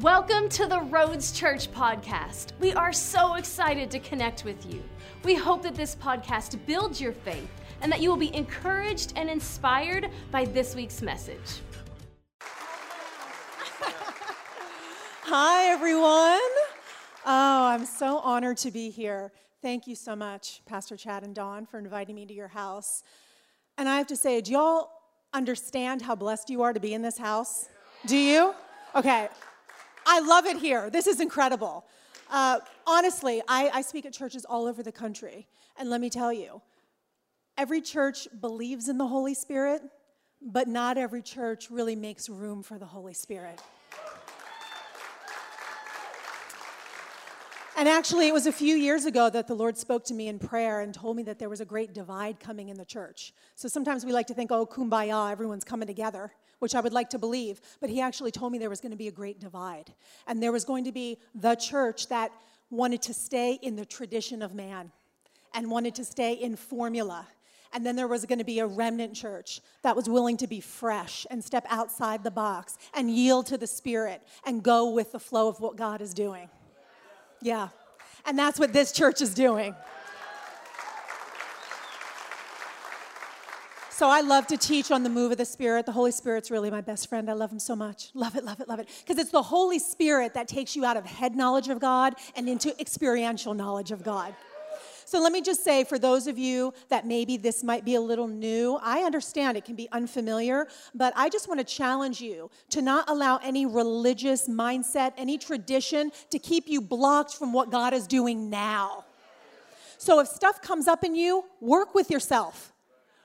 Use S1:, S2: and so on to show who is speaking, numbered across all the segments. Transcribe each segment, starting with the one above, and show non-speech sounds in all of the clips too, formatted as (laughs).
S1: Welcome to the Roads Church podcast. We are so excited to connect with you. We hope that this podcast builds your faith and that you will be encouraged and inspired by this week's message. (laughs)
S2: Hi, everyone. Oh, I'm so honored to be here. Thank you so much, Pastor Chad and Dawn, for inviting me to your house. And I have to say, do y'all understand how blessed you are to be in this house? Do you? Okay, I love it here. This is incredible. Uh, honestly, I, I speak at churches all over the country. And let me tell you, every church believes in the Holy Spirit, but not every church really makes room for the Holy Spirit. And actually, it was a few years ago that the Lord spoke to me in prayer and told me that there was a great divide coming in the church. So sometimes we like to think, oh, kumbaya, everyone's coming together which I would like to believe, but he actually told me there was going to be a great divide. And there was going to be the church that wanted to stay in the tradition of man and wanted to stay in formula. And then there was going to be a remnant church that was willing to be fresh and step outside the box and yield to the Spirit and go with the flow of what God is doing. Yeah. And that's what this church is doing. So I love to teach on the move of the Spirit. The Holy Spirit's really my best friend. I love him so much. Love it, love it, love it. Because it's the Holy Spirit that takes you out of head knowledge of God and into experiential knowledge of God. So let me just say for those of you that maybe this might be a little new, I understand it can be unfamiliar, but I just want to challenge you to not allow any religious mindset, any tradition to keep you blocked from what God is doing now. So if stuff comes up in you, work with yourself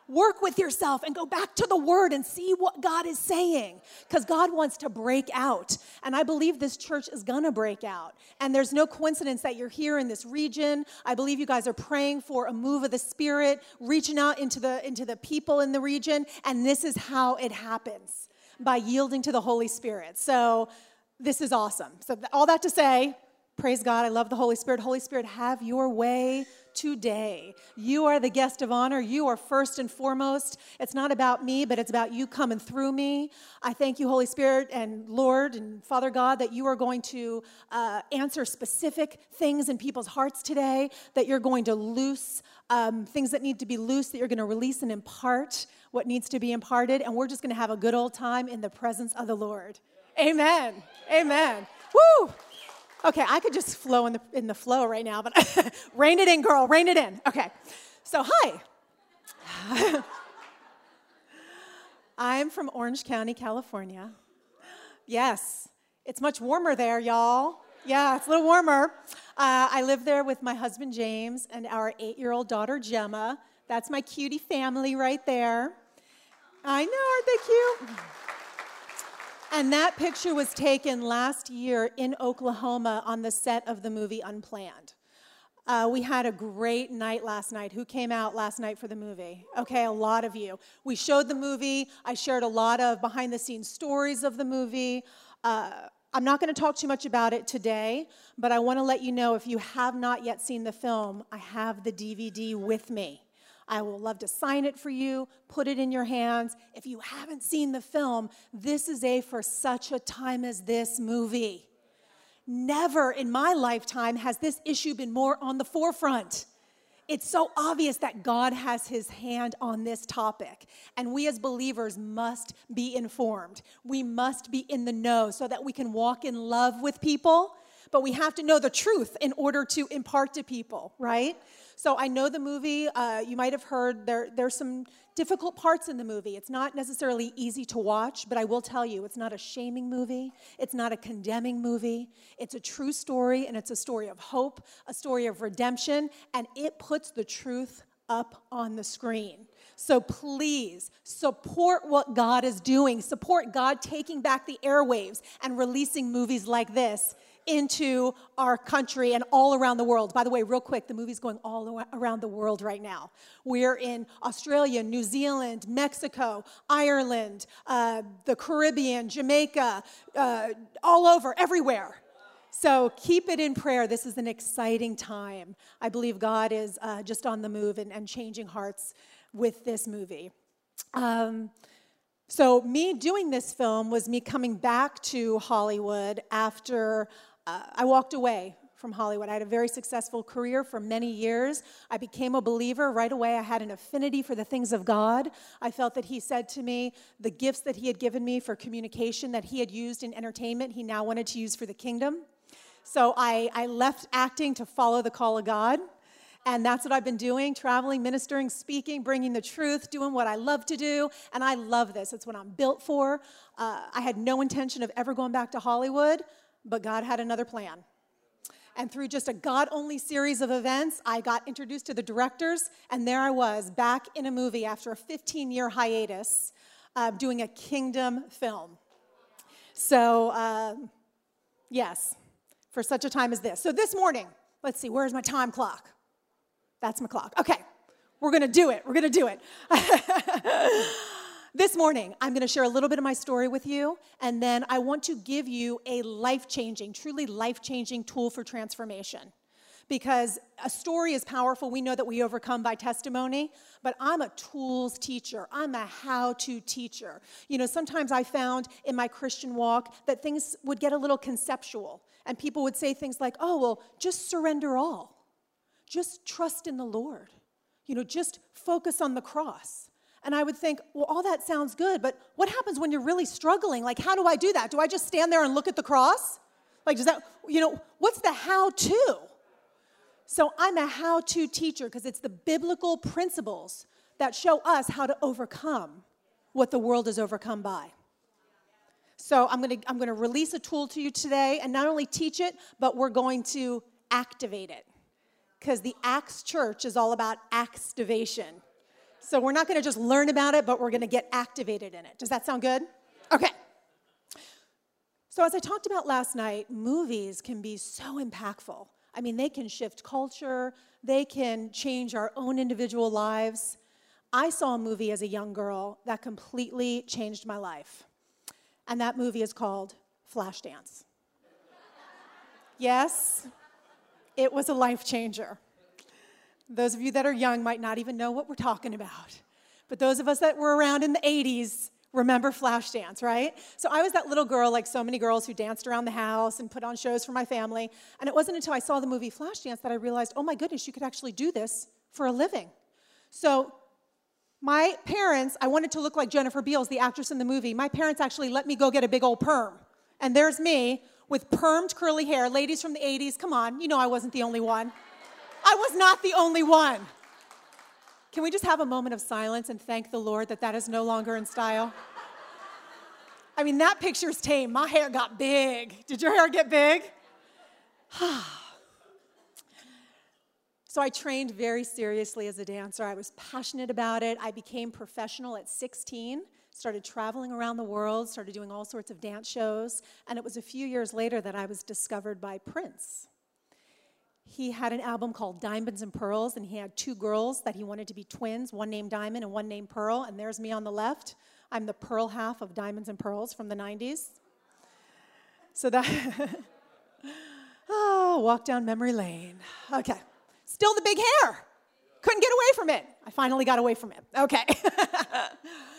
S2: work with yourself and go back to the word and see what God is saying because God wants to break out. And I believe this church is going to break out. And there's no coincidence that you're here in this region. I believe you guys are praying for a move of the spirit, reaching out into the into the people in the region, and this is how it happens by yielding to the Holy Spirit. So this is awesome. So all that to say, praise God. I love the Holy Spirit. Holy Spirit, have your way today. You are the guest of honor. You are first and foremost. It's not about me, but it's about you coming through me. I thank you, Holy Spirit and Lord and Father God, that you are going to uh, answer specific things in people's hearts today, that you're going to loose um, things that need to be loose, that you're going to release and impart what needs to be imparted, and we're just going to have a good old time in the presence of the Lord. Amen. Amen. Woo! Okay, I could just flow in the, in the flow right now, but (laughs) rein it in, girl, rein it in. Okay, so hi. (laughs) I'm from Orange County, California. Yes, it's much warmer there, y'all. Yeah, it's a little warmer. Uh, I live there with my husband James and our eight year old daughter Gemma. That's my cutie family right there. I know, aren't they cute? And that picture was taken last year in Oklahoma on the set of the movie Unplanned. Uh, we had a great night last night. Who came out last night for the movie? Okay, a lot of you. We showed the movie. I shared a lot of behind the scenes stories of the movie. Uh, I'm not going to talk too much about it today, but I want to let you know if you have not yet seen the film, I have the DVD with me. I will love to sign it for you, put it in your hands. If you haven't seen the film, this is a for such a time as this movie. Never in my lifetime has this issue been more on the forefront. It's so obvious that God has his hand on this topic. And we as believers must be informed. We must be in the know so that we can walk in love with people, but we have to know the truth in order to impart to people, right? So I know the movie, uh, you might have heard there, there's some difficult parts in the movie. It's not necessarily easy to watch, but I will tell you, it's not a shaming movie. It's not a condemning movie. It's a true story, and it's a story of hope, a story of redemption, and it puts the truth up on the screen. So please support what God is doing. Support God taking back the airwaves and releasing movies like this into our country and all around the world. By the way, real quick, the movie's going all around the world right now. We're in Australia, New Zealand, Mexico, Ireland, uh, the Caribbean, Jamaica, uh, all over, everywhere. So keep it in prayer. This is an exciting time. I believe God is uh, just on the move and, and, changing hearts with this movie. Um, So, me doing this film was me coming back to Hollywood after uh, I walked away from Hollywood. I had a very successful career for many years. I became a believer right away. I had an affinity for the things of God. I felt that He said to me the gifts that He had given me for communication that He had used in entertainment, He now wanted to use for the kingdom. So I, I left acting to follow the call of God. And that's what I've been doing traveling, ministering, speaking, bringing the truth, doing what I love to do. And I love this. It's what I'm built for. Uh, I had no intention of ever going back to Hollywood, but God had another plan. And through just a God only series of events, I got introduced to the directors, and there I was back in a movie after a 15 year hiatus uh, doing a kingdom film. So, uh, yes, for such a time as this. So, this morning, let's see, where's my time clock? That's my clock. Okay, we're gonna do it. We're gonna do it. (laughs) this morning, I'm gonna share a little bit of my story with you, and then I want to give you a life changing, truly life changing tool for transformation. Because a story is powerful. We know that we overcome by testimony, but I'm a tools teacher. I'm a how to teacher. You know, sometimes I found in my Christian walk that things would get a little conceptual, and people would say things like, oh, well, just surrender all just trust in the Lord. You know, just focus on the cross. And I would think, well, all that sounds good, but what happens when you're really struggling? Like, how do I do that? Do I just stand there and look at the cross? Like, does that, you know, what's the how to? So I'm a how to teacher because it's the biblical principles that show us how to overcome what the world is overcome by. So I'm to I'm to release a tool to you today and not only teach it, but we're going to activate it because the Acts church is all about activation. So we're not going to just learn about it, but we're going to get activated in it. Does that sound good? Okay. So, as I talked about last night, movies can be so impactful. I mean, they can shift culture, they can change our own individual lives. I saw a movie as a young girl that completely changed my life. And that movie is called Flashdance. yes, it was a life changer. Those of you that are young might not even know what we're talking about. But those of us that were around in the 80s remember Flashdance, right? So I was that little girl, like so many girls, who danced around the house and put on shows for my family. And it wasn't until I saw the movie Flashdance that I realized, oh my goodness, you could actually do this for a living. So my parents, I wanted to look like Jennifer Beals, the actress in the movie. My parents actually let me go get a big old perm. And there's me with permed curly hair. Ladies from the 80s, come on, you know I wasn't the only one. I was not the only one. Can we just have a moment of silence and thank the Lord that that is no longer in style? I mean, that picture's tame. My hair got big. Did your hair get big? (sighs) so I trained very seriously as a dancer. I was passionate about it. I became professional at 16 started traveling around the world, started doing all sorts of dance shows, and it was a few years later that I was discovered by Prince. He had an album called Diamonds and Pearls, and he had two girls that he wanted to be twins, one named Diamond and one named Pearl, and there's me on the left. I'm the pearl half of Diamonds and Pearls from the 90s. So that, (laughs) oh, walk down memory lane. Okay. Still the big hair. Couldn't get away from it. I finally got away from it. Okay. (laughs)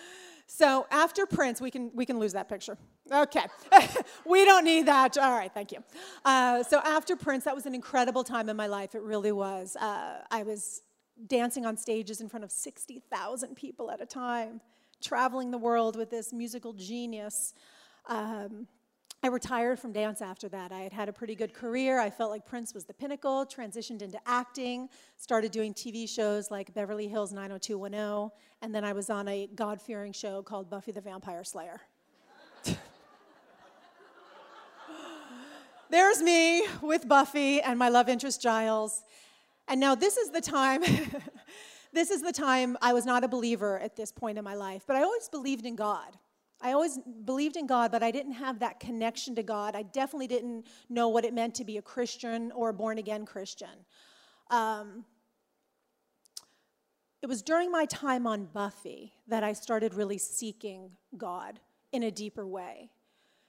S2: So after Prince, we can, we can lose that picture. Okay. (laughs) we don't need that. All right, thank you. Uh, so after Prince, that was an incredible time in my life. It really was. Uh, I was dancing on stages in front of 60,000 people at a time, traveling the world with this musical genius. Um, I retired from dance after that. I had had a pretty good career. I felt like Prince was the pinnacle, transitioned into acting, started doing TV shows like Beverly Hills 90210, and then I was on a God fearing show called Buffy the Vampire Slayer. (gasps) There's me with Buffy and my love interest Giles. And now this is the time. (laughs) this is the time I was not a believer at this point in my life, but I always believed in God. I always believed in God, but I didn't have that connection to God. I definitely didn't know what it meant to be a Christian or a born again Christian. Um, it was during my time on Buffy that I started really seeking God in a deeper way.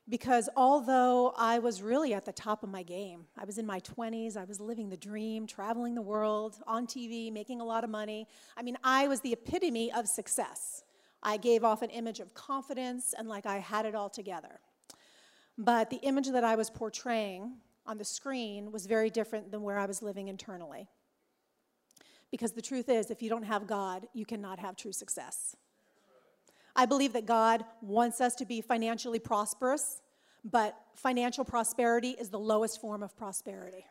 S2: Because although I was really at the top of my game, I was in my 20s, I was living the dream, traveling the world, on TV, making a lot of money. I mean, I was the epitome of success. I gave off an image of confidence and like I had it all together. But the image that I was portraying on the screen was very different than where I was living internally. Because the truth is, if you don't have God, you cannot have true success. I believe that God wants us to be financially prosperous, but financial prosperity is the lowest form of prosperity.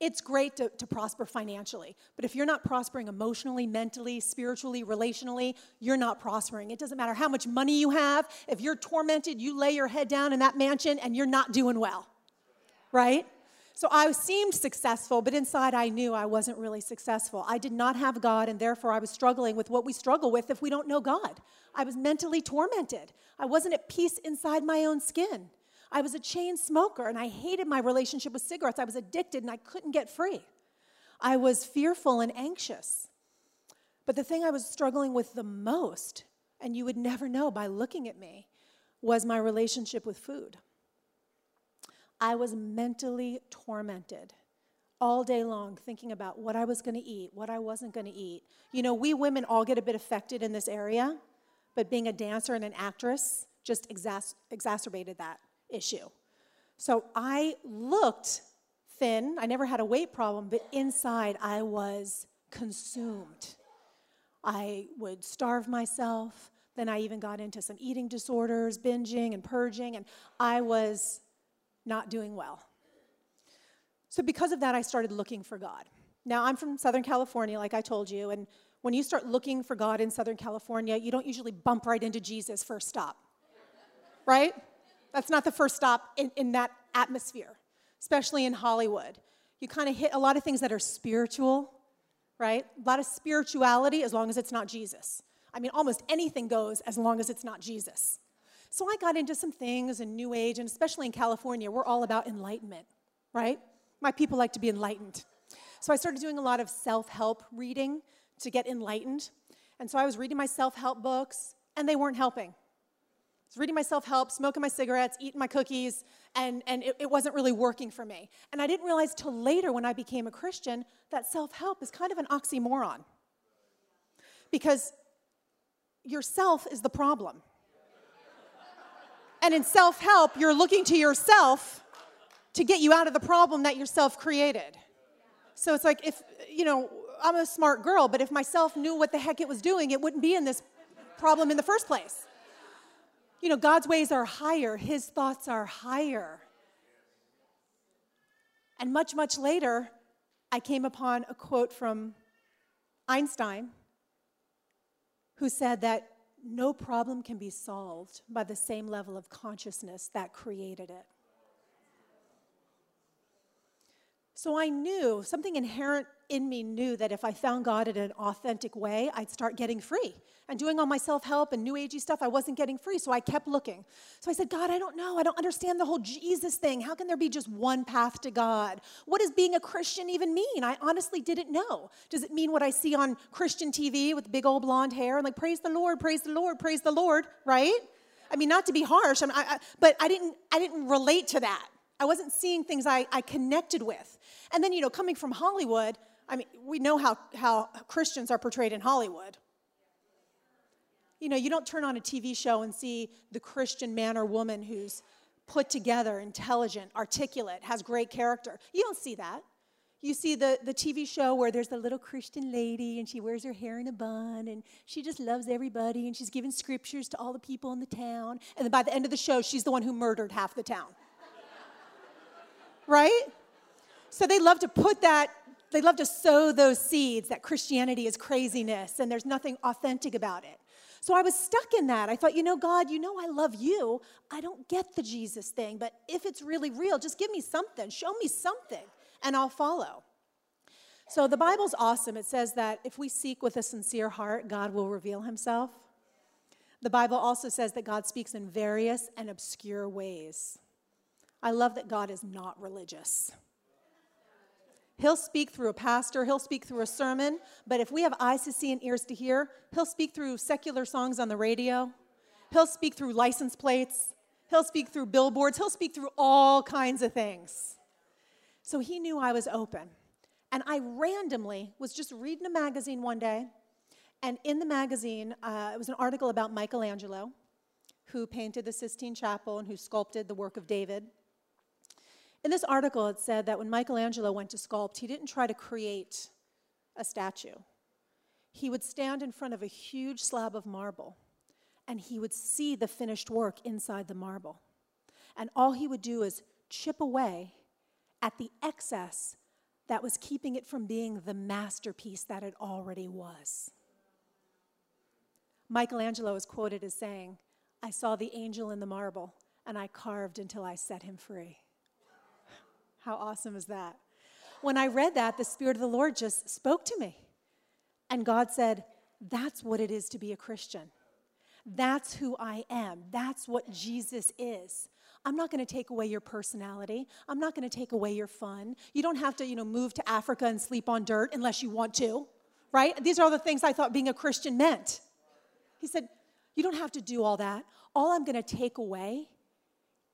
S2: It's great to, to prosper financially, but if you're not prospering emotionally, mentally, spiritually, relationally, you're not prospering. It doesn't matter how much money you have. If you're tormented, you lay your head down in that mansion and you're not doing well, right? So I seemed successful, but inside I knew I wasn't really successful. I did not have God, and therefore I was struggling with what we struggle with if we don't know God. I was mentally tormented. I wasn't at peace inside my own skin. I was a chain smoker and I hated my relationship with cigarettes. I was addicted and I couldn't get free. I was fearful and anxious. But the thing I was struggling with the most, and you would never know by looking at me, was my relationship with food. I was mentally tormented all day long thinking about what I was going to eat, what I wasn't going to eat. You know, we women all get a bit affected in this area, but being a dancer and an actress just exacerbated that issue. So I looked thin. I never had a weight problem, but inside I was consumed. I would starve myself. Then I even got into some eating disorders, binging and purging, and I was not doing well. So, because of that, I started looking for God. Now, I'm from Southern California, like I told you, and when you start looking for God in Southern California, you don't usually bump right into Jesus first stop, right? That's not the first stop in, in that atmosphere, especially in Hollywood. You kind of hit a lot of things that are spiritual, right? A lot of spirituality as long as it's not Jesus. I mean, almost anything goes as long as it's not Jesus. So I got into some things in New Age, and especially in California, we're all about enlightenment, right? My people like to be enlightened. So I started doing a lot of self help reading to get enlightened. And so I was reading my self help books, and they weren't helping was reading my self help, smoking my cigarettes, eating my cookies, and, and it, it wasn't really working for me. And I didn't realize till later when I became a Christian that self help is kind of an oxymoron. Because yourself is the problem. And in self help, you're looking to yourself to get you out of the problem that yourself created. So it's like if, you know, I'm a smart girl, but if myself knew what the heck it was doing, it wouldn't be in this problem in the first place. You know, God's ways are higher, His thoughts are higher. And much, much later, I came upon a quote from Einstein who said that no problem can be solved by the same level of consciousness that created it. So I knew something inherent in me knew that if I found God in an authentic way, I'd start getting free. And doing all my self help and new agey stuff, I wasn't getting free, so I kept looking. So I said, God, I don't know. I don't understand the whole Jesus thing. How can there be just one path to God? What does being a Christian even mean? I honestly didn't know. Does it mean what I see on Christian TV with big old blonde hair and like, praise the Lord, praise the Lord, praise the Lord, right? I mean, not to be harsh, I mean, I, I, but I didn't, I didn't relate to that. I wasn't seeing things I, I connected with. And then, you know, coming from Hollywood, I mean, we know how, how Christians are portrayed in Hollywood. You know, you don't turn on a TV show and see the Christian man or woman who's put together, intelligent, articulate, has great character. You don't see that. You see the, the TV show where there's the little Christian lady and she wears her hair in a bun and she just loves everybody and she's giving scriptures to all the people in the town. And then by the end of the show, she's the one who murdered half the town. (laughs) right? So they love to put that they love to sow those seeds that Christianity is craziness and there's nothing authentic about it. So I was stuck in that. I thought, you know, God, you know I love you. I don't get the Jesus thing, but if it's really real, just give me something, show me something, and I'll follow. So the Bible's awesome. It says that if we seek with a sincere heart, God will reveal himself. The Bible also says that God speaks in various and obscure ways. I love that God is not religious. He'll speak through a pastor, he'll speak through a sermon, but if we have eyes to see and ears to hear, he'll speak through secular songs on the radio, he'll speak through license plates, he'll speak through billboards, he'll speak through all kinds of things. So he knew I was open. And I randomly was just reading a magazine one day, And in the magazine, uh, it was an article about Michelangelo, who painted the Sistine Chapel and who sculpted the work of David. In this article, it said that when Michelangelo went to sculpt, he didn't try to create a statue. He would stand in front of a huge slab of marble and he would see the finished work inside the marble. And all he would do is chip away at the excess that was keeping it from being the masterpiece that it already was. Michelangelo is quoted as saying, I saw the angel in the marble and I carved until I set him free. How awesome is that? When I read that, the Spirit of the Lord just spoke to me. And God said, That's what it is to be a Christian. That's who I am. That's what Jesus is. I'm not going to take away your personality. I'm not going to take away your fun. You don't have to, you know, move to Africa and sleep on dirt unless you want to, right? These are all the things I thought being a Christian meant. He said, You don't have to do all that. All I'm going to take away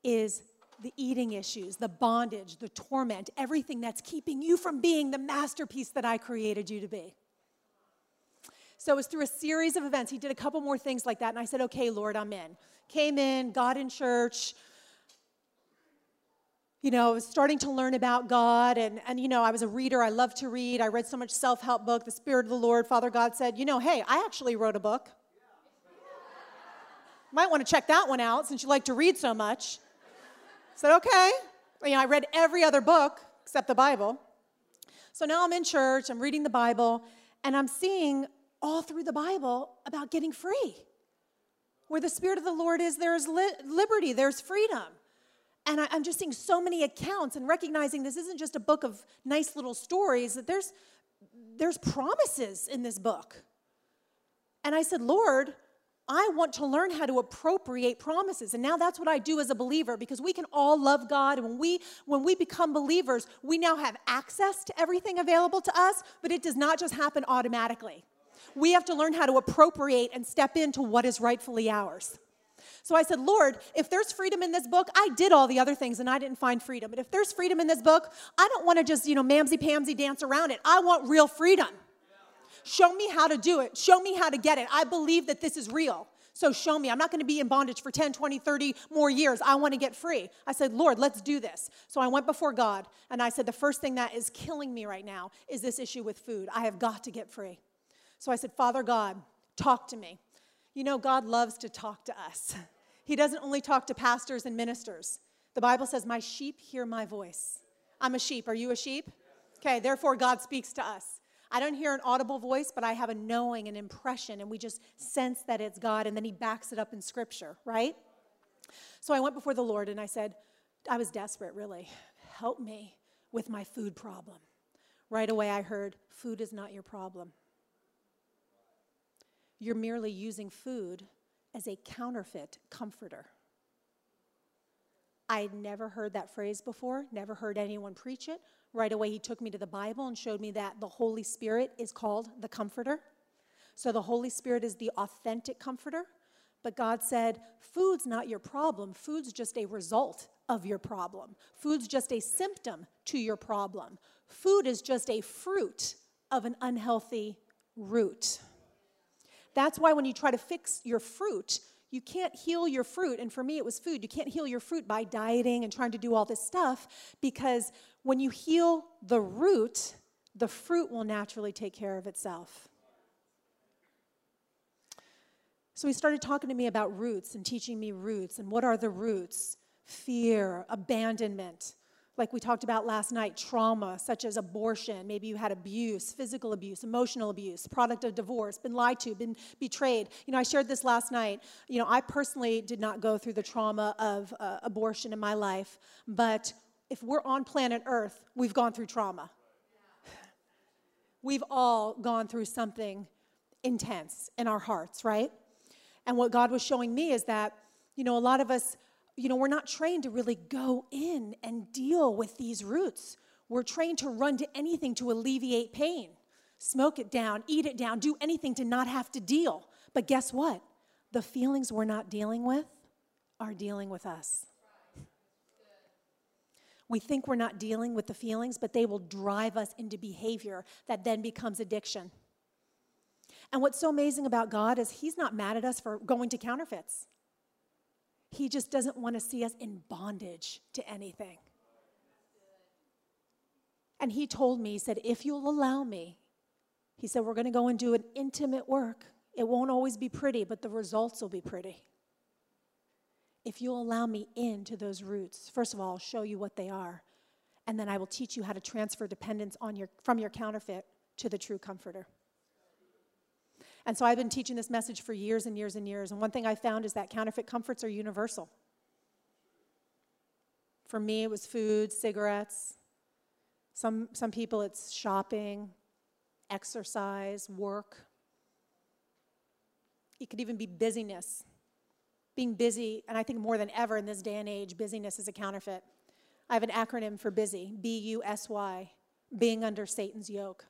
S2: is the eating issues, the bondage, the torment, everything that's keeping you from being the masterpiece that I created you to be. So it was through a series of events. He did a couple more things like that. And I said, okay, Lord, I'm in. Came in, got in church. You know, I was starting to learn about God. And, and, you know, I was a reader. I love to read. I read so much self help book, The Spirit of the Lord. Father God said, you know, hey, I actually wrote a book. (laughs) Might want to check that one out since you like to read so much. Said, okay. You know, I read every other book except the Bible. So now I'm in church, I'm reading the Bible, and I'm seeing all through the Bible about getting free. Where the Spirit of the Lord is, there's li- liberty, there's freedom. And I, am just seeing so many accounts and recognizing this isn't just a book of nice little stories, that there's, there's promises in this book. And I said, Lord, I want to learn how to appropriate promises. And now that's what I do as a believer because we can all love God. And when we, when we become believers, we now have access to everything available to us, but it does not just happen automatically we have to learn how to appropriate and step into what is rightfully ours. So I said, Lord, if there's freedom in this book, I did all the other things and I didn't find freedom. But if there's freedom in this book, I don't want to just, you know, mamsy pamsy dance around it. I want real freedom. Show me how to do it. Show me how to get it. I believe that this is real. So show me. I'm not going to be in bondage for 10, 20, 30 more years. I want to get free. I said, Lord, let's do this. So I went before God and I said, the first thing that is killing me right now is this issue with food. I have got to get free. So I said, Father God, talk to me. You know, God loves to talk to us. (laughs) He doesn't only talk to pastors and ministers. The Bible says, My sheep hear my voice. I'm a sheep. Are you a sheep? Okay, therefore, God speaks to us. I don't hear an audible voice, but I have a knowing, an impression, and we just sense that it's God, and then He backs it up in Scripture, right? So I went before the Lord and I said, I was desperate, really. Help me with my food problem. Right away, I heard, Food is not your problem. You're merely using food as a counterfeit comforter. I'd never heard that phrase before, never heard anyone preach it. Right away, he took me to the Bible and showed me that the Holy Spirit is called the Comforter. So the Holy Spirit is the authentic comforter. But God said, Food's not your problem, food's just a result of your problem. Food's just a symptom to your problem. Food is just a fruit of an unhealthy root. That's why when you try to fix your fruit, you can't heal your fruit. And for me, it was food. You can't heal your fruit by dieting and trying to do all this stuff because when you heal the root, the fruit will naturally take care of itself. So he started talking to me about roots and teaching me roots and what are the roots? Fear, abandonment, like we talked about last night, trauma such as abortion, maybe you had abuse, physical abuse, emotional abuse, product of divorce, been lied to, been betrayed. You know, I shared this last night. You know, I personally did not go through the trauma of uh, abortion in my life, but if we're on planet Earth, we've gone through trauma. We've all gone through something intense in our hearts, right? And what God was showing me is that, you know, a lot of us you know, we're not trained to really go in and deal with these roots. We're trained to run to anything to alleviate pain, smoke it down, eat it down, do anything to not have to deal. But guess what? The feelings we're not dealing with are dealing with us. We think we're not dealing with the feelings, but they will drive us into behavior that then becomes addiction. And what's so amazing about God is He's not mad at us for going to counterfeits. He just doesn't want to see us in bondage to anything. And He told me, He said, if you'll allow me, He said, we're going to go and do an intimate work. It won't always be pretty, but the results will be pretty. If you'll allow me into those roots, first of all, I'll show you what they are, and then I will teach you how to transfer dependence on your, from your counterfeit to the true comforter. And so I've been teaching this message for years and years and years. And one thing I found is that counterfeit comforts are universal. For me, it was food, cigarettes. Some, some people, it's shopping, exercise, work. It could even be busyness. Being busy, and I think more than ever in this day and age, busyness is a counterfeit. I have an acronym for busy B U S Y, being under Satan's yoke.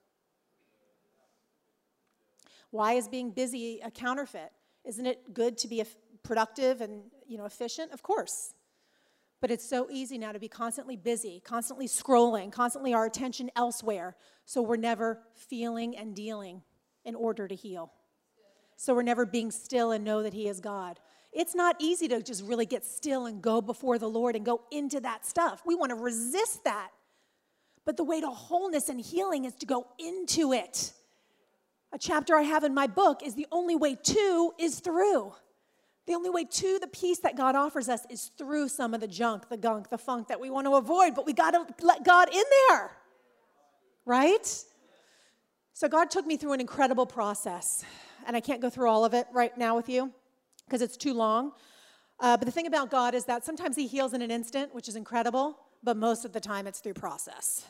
S2: Why is being busy a counterfeit? Isn't it good to be productive and you know efficient? Of course. But it's so easy now to be constantly busy, constantly scrolling, constantly our attention elsewhere, so we're never feeling and dealing in order to heal. So we're never being still and know that he is God. It's not easy to just really get still and go before the Lord and go into that stuff. We want to resist that. But the way to wholeness and healing is to go into it a chapter I have in my book is the only way to is through. The only way to the peace that God offers us is through some of the junk, the gunk, the funk that we want to avoid, but we got to let God in there. Right? So God took me through an incredible process. And I can't go through all of it right now with you because it's too long. Uh, but the thing about God is that sometimes He heals in an instant, which is incredible, but most of the time it's through process.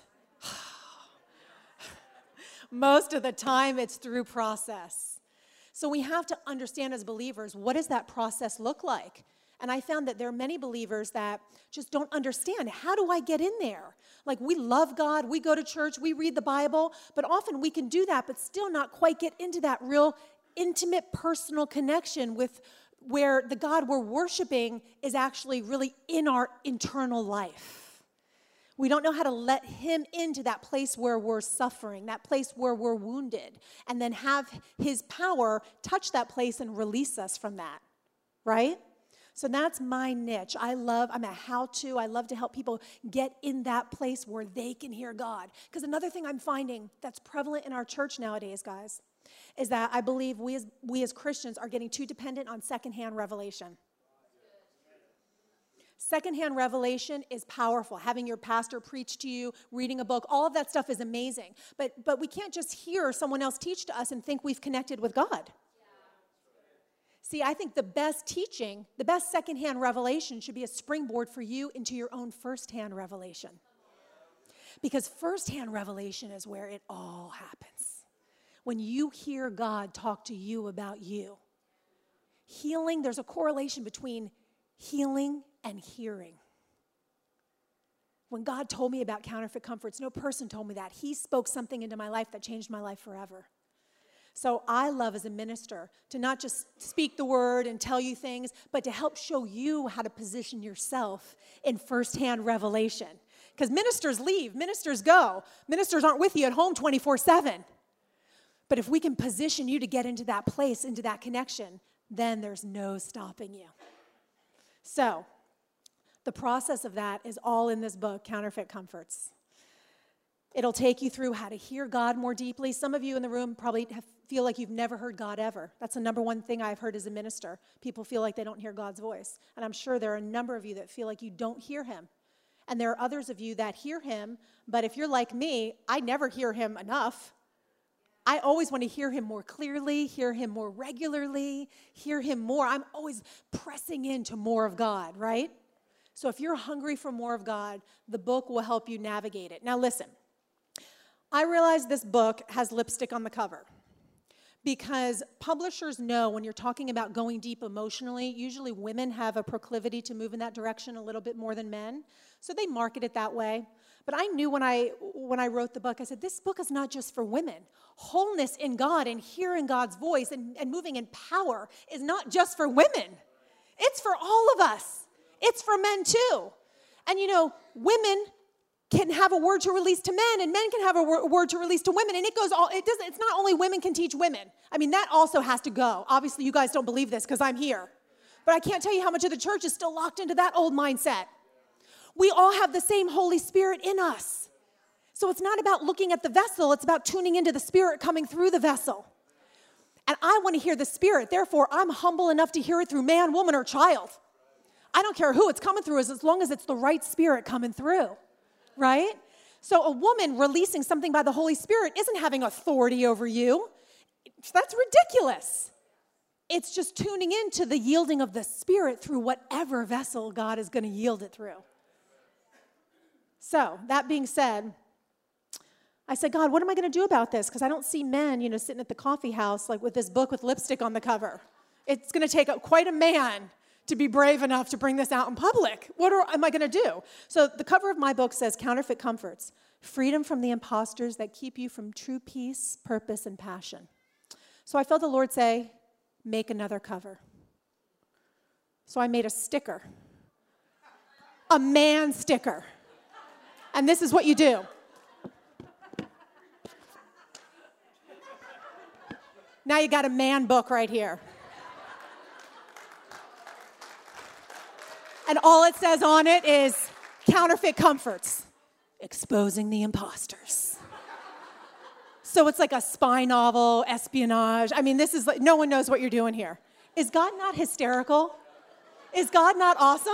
S2: Most of the time, it's through process. So we have to understand as believers what does that process look like? And I found that there are many believers that just don't understand how do I get in there? Like we love God, we go to church, we read the Bible, but often we can do that, but still not quite get into that real intimate personal connection with where the God we're worshiping is actually really in our internal life. We don't know how to let Him into that place where we're suffering, that place where we're wounded, and then have His power touch that place and release us from that, right? So that's my niche. I love, I'm a how to. I love to help people get in that place where they can hear God. Because another thing I'm finding that's prevalent in our church nowadays, guys, is that I believe we as, we as Christians are getting too dependent on secondhand revelation. Secondhand revelation is powerful. Having your pastor preach to you, reading a book, all of that stuff is amazing. But, but we can't just hear someone else teach to us and think we've connected with God. See, I think the best teaching, the best secondhand revelation should be a springboard for you into your own firsthand revelation. Because firsthand revelation is where it all happens. When you hear God talk to you about you, healing, there's a correlation between healing and hearing. When God told me about counterfeit comforts, no person told me that. He spoke something into my life that changed my life forever. So I love as a minister to not just speak the word and tell you things, but to help show you how to position yourself in firsthand revelation. Because ministers leave, ministers go, ministers aren't with you at home 24 7. But if we can position you to get into that place, into that connection, then there's no stopping you. So, the process of that is all in this book, Counterfeit Comforts. It'll take you through how to hear God more deeply. Some of you in the room probably have, feel like you've never heard God ever. That's the number one thing I've heard as a minister. People feel like they don't hear God's voice. And I'm sure there are a number of you that feel like you don't hear Him. And there are others of you that hear Him, but if you're like me, I never hear Him enough. I always want to hear him more clearly, hear him more regularly, hear him more. I'm always pressing into more of God, right? So if you're hungry for more of God, the book will help you navigate it. Now, listen, I realize this book has lipstick on the cover because publishers know when you're talking about going deep emotionally, usually women have a proclivity to move in that direction a little bit more than men. So they market it that way. But I knew when I when I wrote the book, I said, this book is not just for women. Wholeness in God and hearing God's voice and, and moving in power is not just for women. It's for all of us. It's for men too. And you know, women can have a word to release to men and men can have a word to release to women and it goes all it doesn't it's not only women can teach women i mean that also has to go obviously you guys don't believe this because i'm here but i can't tell you how much of the church is still locked into that old mindset we all have the same holy spirit in us so it's not about looking at the vessel it's about tuning into the spirit coming through the vessel and i want to hear the spirit therefore i'm humble enough to hear it through man woman or child i don't care who it's coming through as long as it's the right spirit coming through right? So a woman releasing something by the Holy Spirit isn't having authority over you. That's ridiculous. It's just tuning into the yielding of the Spirit through whatever vessel God is going to yield it through. So, that being said, I said, God, what am I going to do about this? Because I don't see men, you know, sitting at the coffee house like with this book with lipstick on the cover. It's going to take quite a man to be brave enough to bring this out in public. What are, am I going to do? So, the cover of my book says Counterfeit Comforts Freedom from the Imposters That Keep You from True Peace, Purpose, and Passion. So, I felt the Lord say, Make another cover. So, I made a sticker, a man sticker. And this is what you do. Now you got a man book right here. and all it says on it is counterfeit comforts, exposing the imposters. So it's like a spy novel, espionage. I mean, this is like, no one knows what you're doing here. Is God not hysterical? Is God not awesome?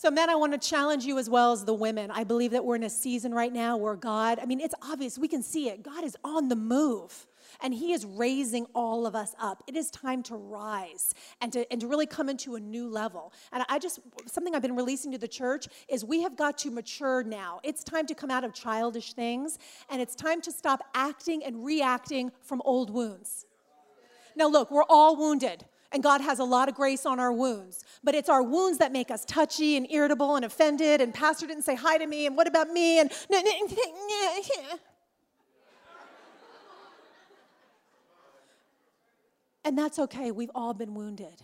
S2: So, men, I want to challenge you as well as the women. I believe that we're in a season right now where God, I mean, it's obvious, we can see it. God is on the move and He is raising all of us up. It is time to rise and to, and to really come into a new level. And I just, something I've been releasing to the church is we have got to mature now. It's time to come out of childish things, and it's time to stop acting and reacting from old wounds. Now, look, we're all wounded. And God has a lot of grace on our wounds. But it's our wounds that make us touchy and irritable and offended. And Pastor didn't say hi to me. And what about me? And And that's okay. We've all been wounded.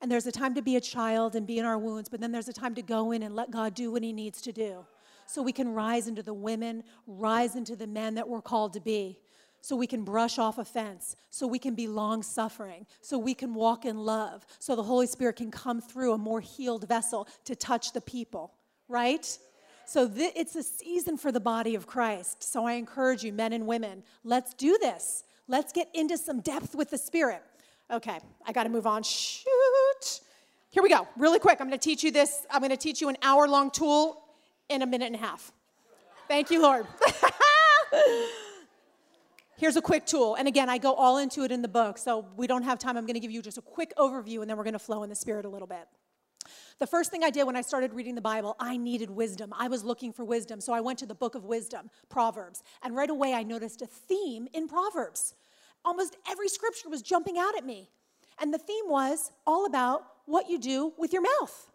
S2: And there's a time to be a child and be in our wounds, but then there's a time to go in and let God do what He needs to do. So we can rise into the women, rise into the men that we're called to be. So we can brush off offense, so we can be long suffering, so we can walk in love, so the Holy Spirit can come through a more healed vessel to touch the people, right? So th- it's a season for the body of Christ. So I encourage you, men and women, let's do this. Let's get into some depth with the Spirit. Okay, I got to move on. Shoot. Here we go. Really quick. I'm going to teach you this. I'm going to teach you an hour long tool in a minute and a half. Thank you, Lord. (laughs) Here's a quick tool. And again, I go all into it in the book, so we don't have time. I'm going to give you just a quick overview and then we're going to flow in the Spirit a little bit. The first thing I did when I started reading the Bible, I needed wisdom. I was looking for wisdom. So I went to the book of wisdom, Proverbs. And right away, I noticed a theme in Proverbs. Almost every scripture was jumping out at me. And the theme was all about what you do with your mouth.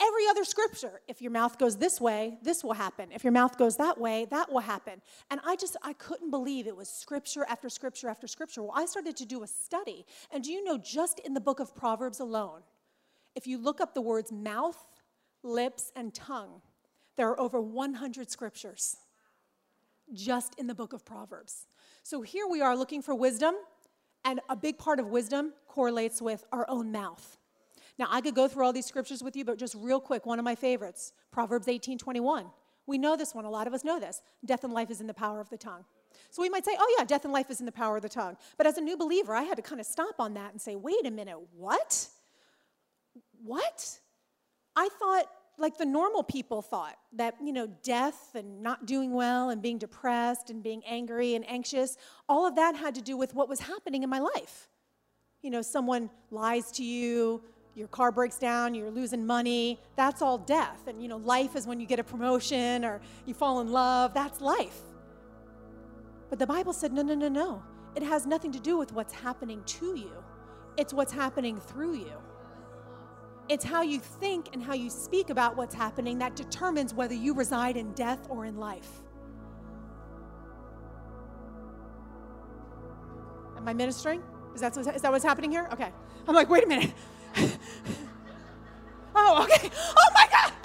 S2: Every other scripture, if your mouth goes this way, this will happen. If your mouth goes that way, that will happen. And I just, I couldn't believe it was scripture after scripture after scripture. Well, I started to do a study. And do you know, just in the book of Proverbs alone, if you look up the words mouth, lips, and tongue, there are over 100 scriptures just in the book of Proverbs. So here we are looking for wisdom, and a big part of wisdom correlates with our own mouth. Now, I could go through all these scriptures with you, but just real quick, one of my favorites Proverbs 18 21. We know this one, a lot of us know this. Death and life is in the power of the tongue. So we might say, oh, yeah, death and life is in the power of the tongue. But as a new believer, I had to kind of stop on that and say, wait a minute, what? what? I thought, like the normal people thought, that, you know, death and not doing well and being depressed and being angry and anxious, all of that had to do with what was happening in my life. You know, someone lies to you, your car breaks down, you're losing money, that's all death. And, you know, life is when you get a promotion or you fall in love, that's life. But the Bible said, no, no, no, no. It has nothing to do with what's happening to you, it's what's happening through you. It's how you think and how you speak about what's happening that determines whether you reside in death or in life. Am I ministering? Is that, is that what's happening here? Okay. I'm like, wait a minute. (laughs) oh, okay. oh my God. (laughs)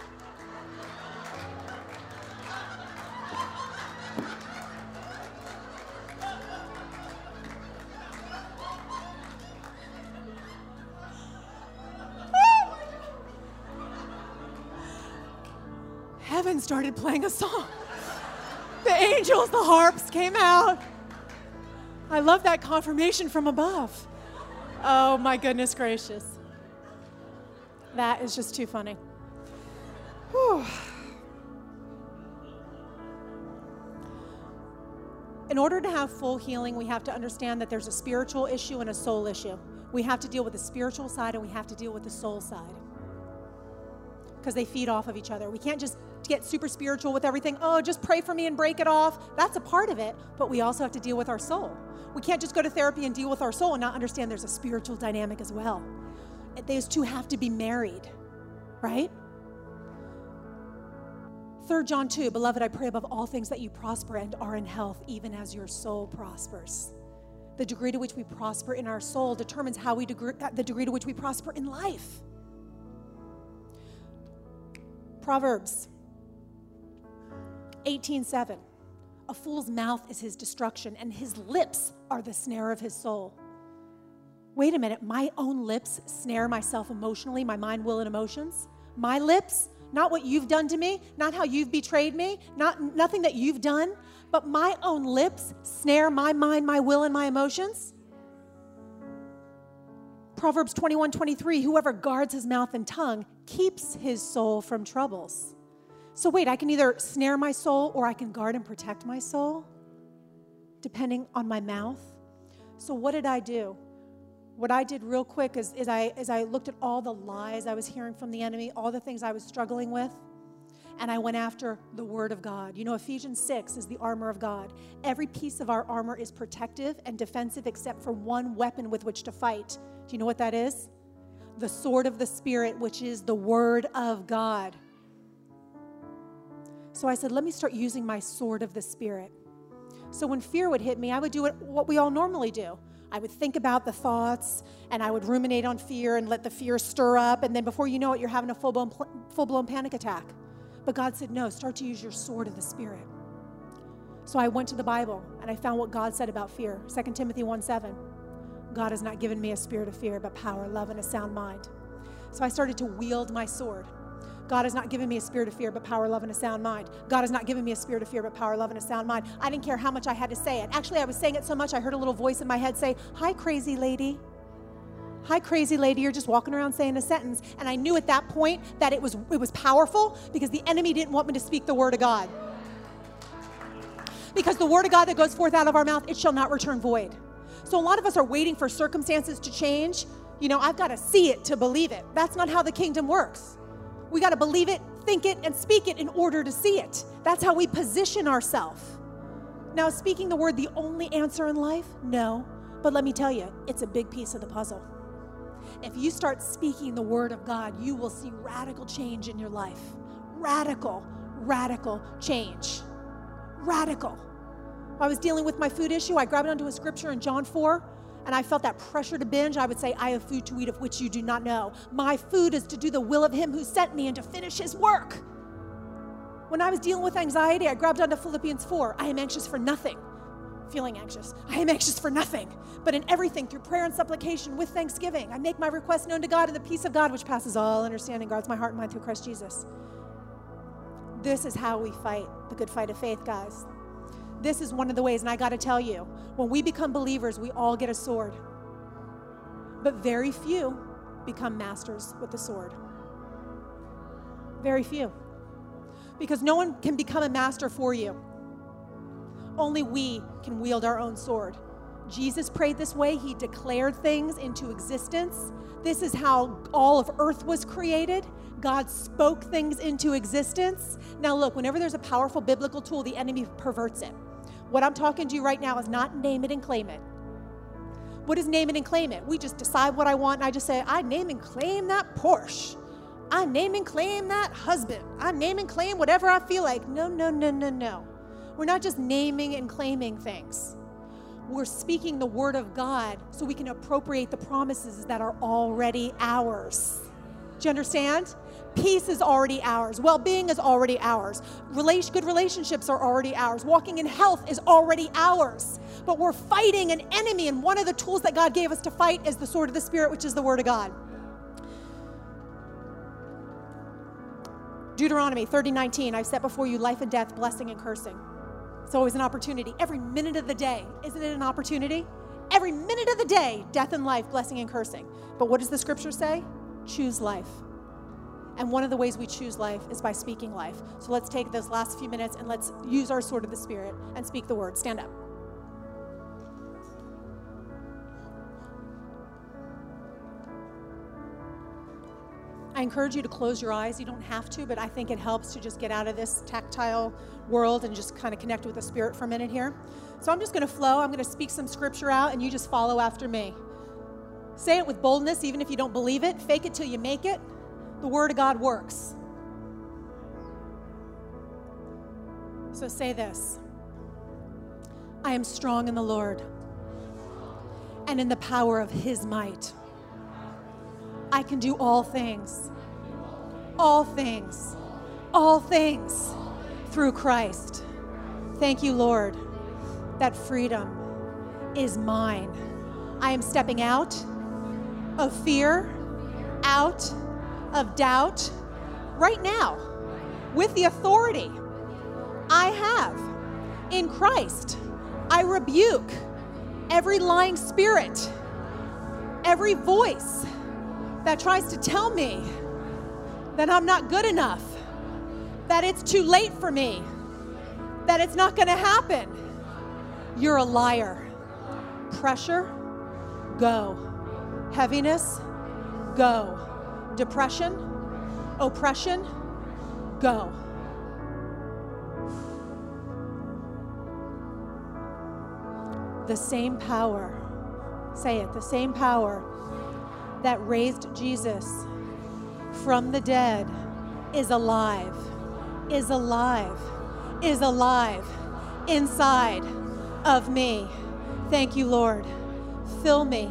S2: Heaven started playing a song. The angels, the harps came out. I love that confirmation from above. Oh my goodness gracious. That is just too funny. Whew. In order to have full healing, we have to understand that there's a spiritual issue and a soul issue. We have to deal with the spiritual side and we have to deal with the soul side because they feed off of each other. We can't just get super spiritual with everything. Oh, just pray for me and break it off. That's a part of it, but we also have to deal with our soul. We can't just go to therapy and deal with our soul and not understand there's a spiritual dynamic as well. Those two have to be married, right? 3 John 2, beloved, I pray above all things that you prosper and are in health, even as your soul prospers. The degree to which we prosper in our soul determines how we degree, uh, the degree to which we prosper in life. Proverbs 18:7. A fool's mouth is his destruction, and his lips are the snare of his soul. Wait a minute, my own lips snare myself emotionally, my mind, will, and emotions? My lips? Not what you've done to me, not how you've betrayed me, not nothing that you've done, but my own lips snare my mind, my will, and my emotions? Proverbs 21 23, whoever guards his mouth and tongue keeps his soul from troubles. So, wait, I can either snare my soul or I can guard and protect my soul, depending on my mouth. So, what did I do? What I did real quick is, is, I, is I looked at all the lies I was hearing from the enemy, all the things I was struggling with, and I went after the Word of God. You know, Ephesians 6 is the armor of God. Every piece of our armor is protective and defensive except for one weapon with which to fight. Do you know what that is? The sword of the Spirit, which is the Word of God. So I said, let me start using my sword of the Spirit. So when fear would hit me, I would do what we all normally do. I would think about the thoughts and I would ruminate on fear and let the fear stir up. And then before you know it, you're having a full blown, full blown panic attack. But God said, no, start to use your sword of the Spirit. So I went to the Bible and I found what God said about fear 2 Timothy 1 7. God has not given me a spirit of fear, but power, love, and a sound mind. So I started to wield my sword. God has not given me a spirit of fear, but power, love, and a sound mind. God has not given me a spirit of fear, but power, love, and a sound mind. I didn't care how much I had to say it. Actually, I was saying it so much, I heard a little voice in my head say, Hi, crazy lady. Hi, crazy lady. You're just walking around saying a sentence. And I knew at that point that it was, it was powerful because the enemy didn't want me to speak the word of God. Because the word of God that goes forth out of our mouth, it shall not return void. So a lot of us are waiting for circumstances to change. You know, I've got to see it to believe it. That's not how the kingdom works. We got to believe it, think it, and speak it in order to see it. That's how we position ourselves. Now, speaking the word the only answer in life? No. But let me tell you, it's a big piece of the puzzle. If you start speaking the word of God, you will see radical change in your life. Radical, radical change. Radical. I was dealing with my food issue. I grabbed onto a scripture in John 4 and I felt that pressure to binge, I would say, I have food to eat of which you do not know. My food is to do the will of him who sent me and to finish his work. When I was dealing with anxiety, I grabbed onto Philippians 4. I am anxious for nothing. Feeling anxious. I am anxious for nothing, but in everything through prayer and supplication with thanksgiving. I make my request known to God, and the peace of God, which passes all understanding, guards my heart and mind through Christ Jesus. This is how we fight the good fight of faith, guys this is one of the ways, and I got to tell you, when we become believers, we all get a sword. But very few become masters with the sword. Very few. Because no one can become a master for you. Only we can wield our own sword. Jesus prayed this way. He declared things into existence. This is how all of earth was created. God spoke things into existence. Now, look, whenever there's a powerful biblical tool, the enemy perverts it. What I'm talking to you right now is not name it and claim it. What is name it and claim it? We just decide what I want and I just say, I name and claim that Porsche. I name and claim that husband. I name and claim whatever I feel like. No, no, no, no, no. We're not just naming and claiming things. We're speaking the word of God so we can appropriate the promises that are already ours. Do you understand? Peace is already ours. Well being is already ours. Relation, good relationships are already ours. Walking in health is already ours. But we're fighting an enemy, and one of the tools that God gave us to fight is the sword of the Spirit, which is the Word of God. Deuteronomy 30 19, I've set before you life and death, blessing and cursing. It's always an opportunity. Every minute of the day, isn't it an opportunity? Every minute of the day, death and life, blessing and cursing. But what does the scripture say? Choose life. And one of the ways we choose life is by speaking life. So let's take those last few minutes and let's use our sword of the Spirit and speak the word. Stand up. I encourage you to close your eyes. You don't have to, but I think it helps to just get out of this tactile world and just kind of connect with the Spirit for a minute here. So I'm just going to flow. I'm going to speak some scripture out, and you just follow after me. Say it with boldness, even if you don't believe it. Fake it till you make it. The Word of God works. So say this I am strong in the Lord and in the power of His might. I can do all things, all things, all things through Christ. Thank you, Lord. That freedom is mine. I am stepping out of fear, out of doubt right now with the authority I have in Christ. I rebuke every lying spirit, every voice that tries to tell me that I'm not good enough, that it's too late for me, that it's not going to happen. You're a liar. Pressure, go. Heaviness, go. Depression, oppression, go. The same power, say it, the same power that raised Jesus from the dead is alive, is alive, is alive inside of me. Thank you, Lord. Fill me,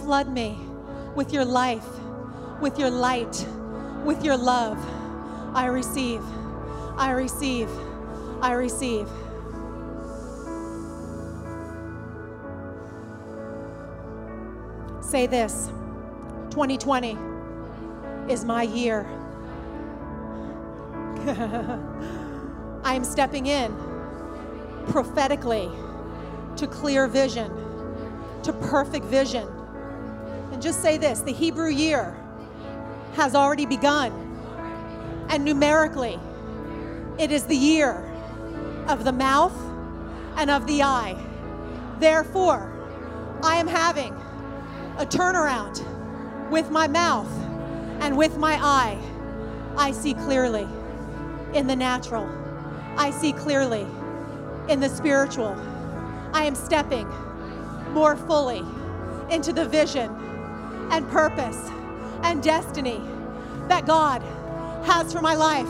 S2: flood me with your life, with your light, with your love. I receive, I receive, I receive. Say this 2020 is my year. (laughs) I am stepping in prophetically to clear vision, to perfect vision. And just say this the Hebrew year has already begun. And numerically, it is the year of the mouth and of the eye. Therefore, I am having a turnaround with my mouth and with my eye, I see clearly in the natural. I see clearly in the spiritual. I am stepping more fully into the vision and purpose and destiny that God has for my life.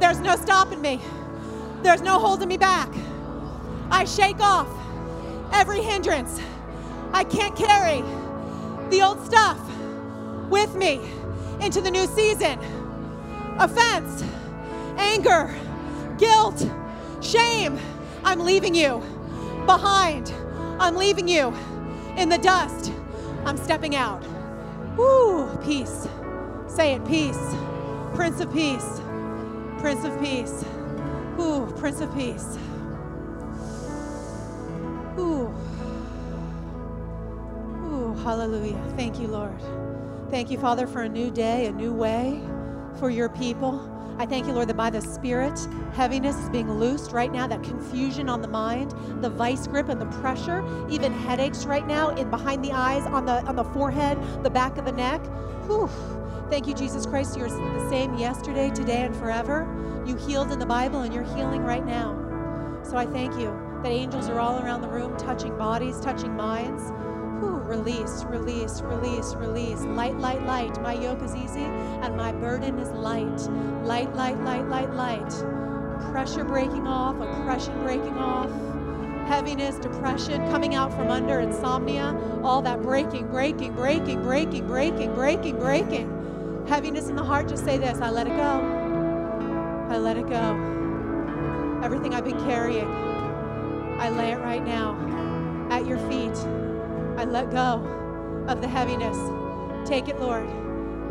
S2: There's no stopping me, there's no holding me back. I shake off every hindrance. I can't carry the old stuff with me into the new season. Offense, anger, guilt, shame. I'm leaving you behind. I'm leaving you in the dust. I'm stepping out. Woo, peace. Say it, peace. Prince of Peace. Prince of Peace. Ooh, Prince of Peace. Ooh. Ooh, hallelujah. Thank you, Lord. Thank you, Father, for a new day, a new way for your people. I thank you, Lord, that by the Spirit, heaviness is being loosed right now, that confusion on the mind, the vice grip and the pressure, even headaches right now in behind the eyes, on the on the forehead, the back of the neck. Whew. Thank you, Jesus Christ. You're the same yesterday, today, and forever. You healed in the Bible, and you're healing right now. So I thank you that angels are all around the room, touching bodies, touching minds. Whew, release, release, release, release. Light, light, light. My yoke is easy and my burden is light. Light, light, light, light, light. Pressure breaking off, oppression breaking off. Heaviness, depression, coming out from under, insomnia, all that breaking, breaking, breaking, breaking, breaking, breaking, breaking. heaviness in the heart, just say this I let it go. I let it go. Everything I've been carrying, I lay it right now at your feet. I let go of the heaviness. Take it, Lord.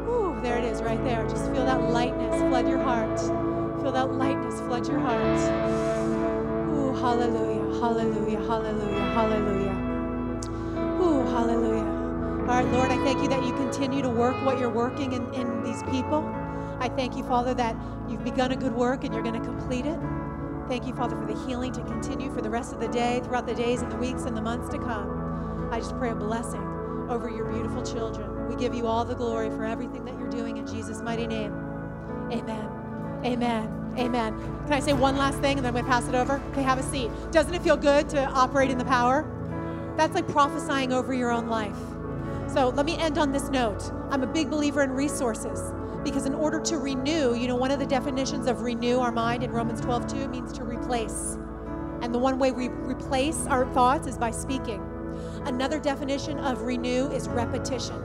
S2: Ooh, there it is right there. Just feel that lightness flood your heart. Feel that lightness flood your heart. Ooh, hallelujah, hallelujah, hallelujah, hallelujah. Ooh, hallelujah. All right, Lord, I thank you that you continue to work what you're working in, in these people. I thank you, Father, that you've begun a good work and you're going to complete it. Thank you, Father, for the healing to continue for the rest of the day, throughout the days and the weeks and the months to come. I just pray a blessing over your beautiful children. We give you all the glory for everything that you're doing in Jesus' mighty name. Amen. Amen. Amen. Can I say one last thing and then we pass it over? Okay, have a seat. Doesn't it feel good to operate in the power? That's like prophesying over your own life. So let me end on this note. I'm a big believer in resources because in order to renew, you know, one of the definitions of renew our mind in Romans 12 2 means to replace. And the one way we replace our thoughts is by speaking. Another definition of renew is repetition,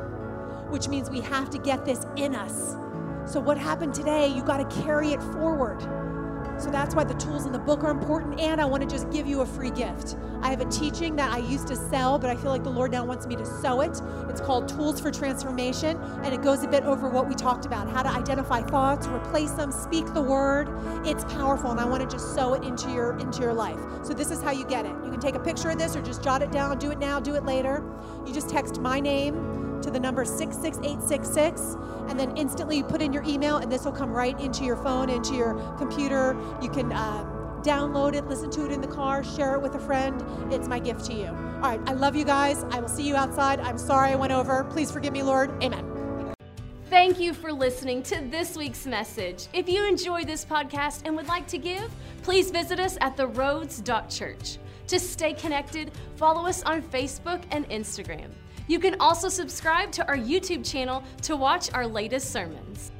S2: which means we have to get this in us. So, what happened today, you got to carry it forward. So that's why the tools in the book are important. And I want to just give you a free gift. I have a teaching that I used to sell, but I feel like the Lord now wants me to sow it. It's called Tools for Transformation, and it goes a bit over what we talked about how to identify thoughts, replace them, speak the word. It's powerful, and I want to just sow it into your into your life. So this is how you get it. You can take a picture of this or just jot it down, do it now, do it later. You just text my name to the number 66866 and then instantly put in your email and this will come right into your phone into your computer. You can uh, download it listen to it in the car share it with a friend. It's my gift to you. All right i love you guys. I will see you outside. I'm sorry i went over. Please forgive me lord. Amen.
S1: Thank you for listening to this week's message. If you enjoyed this podcast and would like to give, please visit us at theroads.church. To stay connected, follow us on Facebook and Instagram. You can also subscribe to our YouTube channel to watch our latest sermons.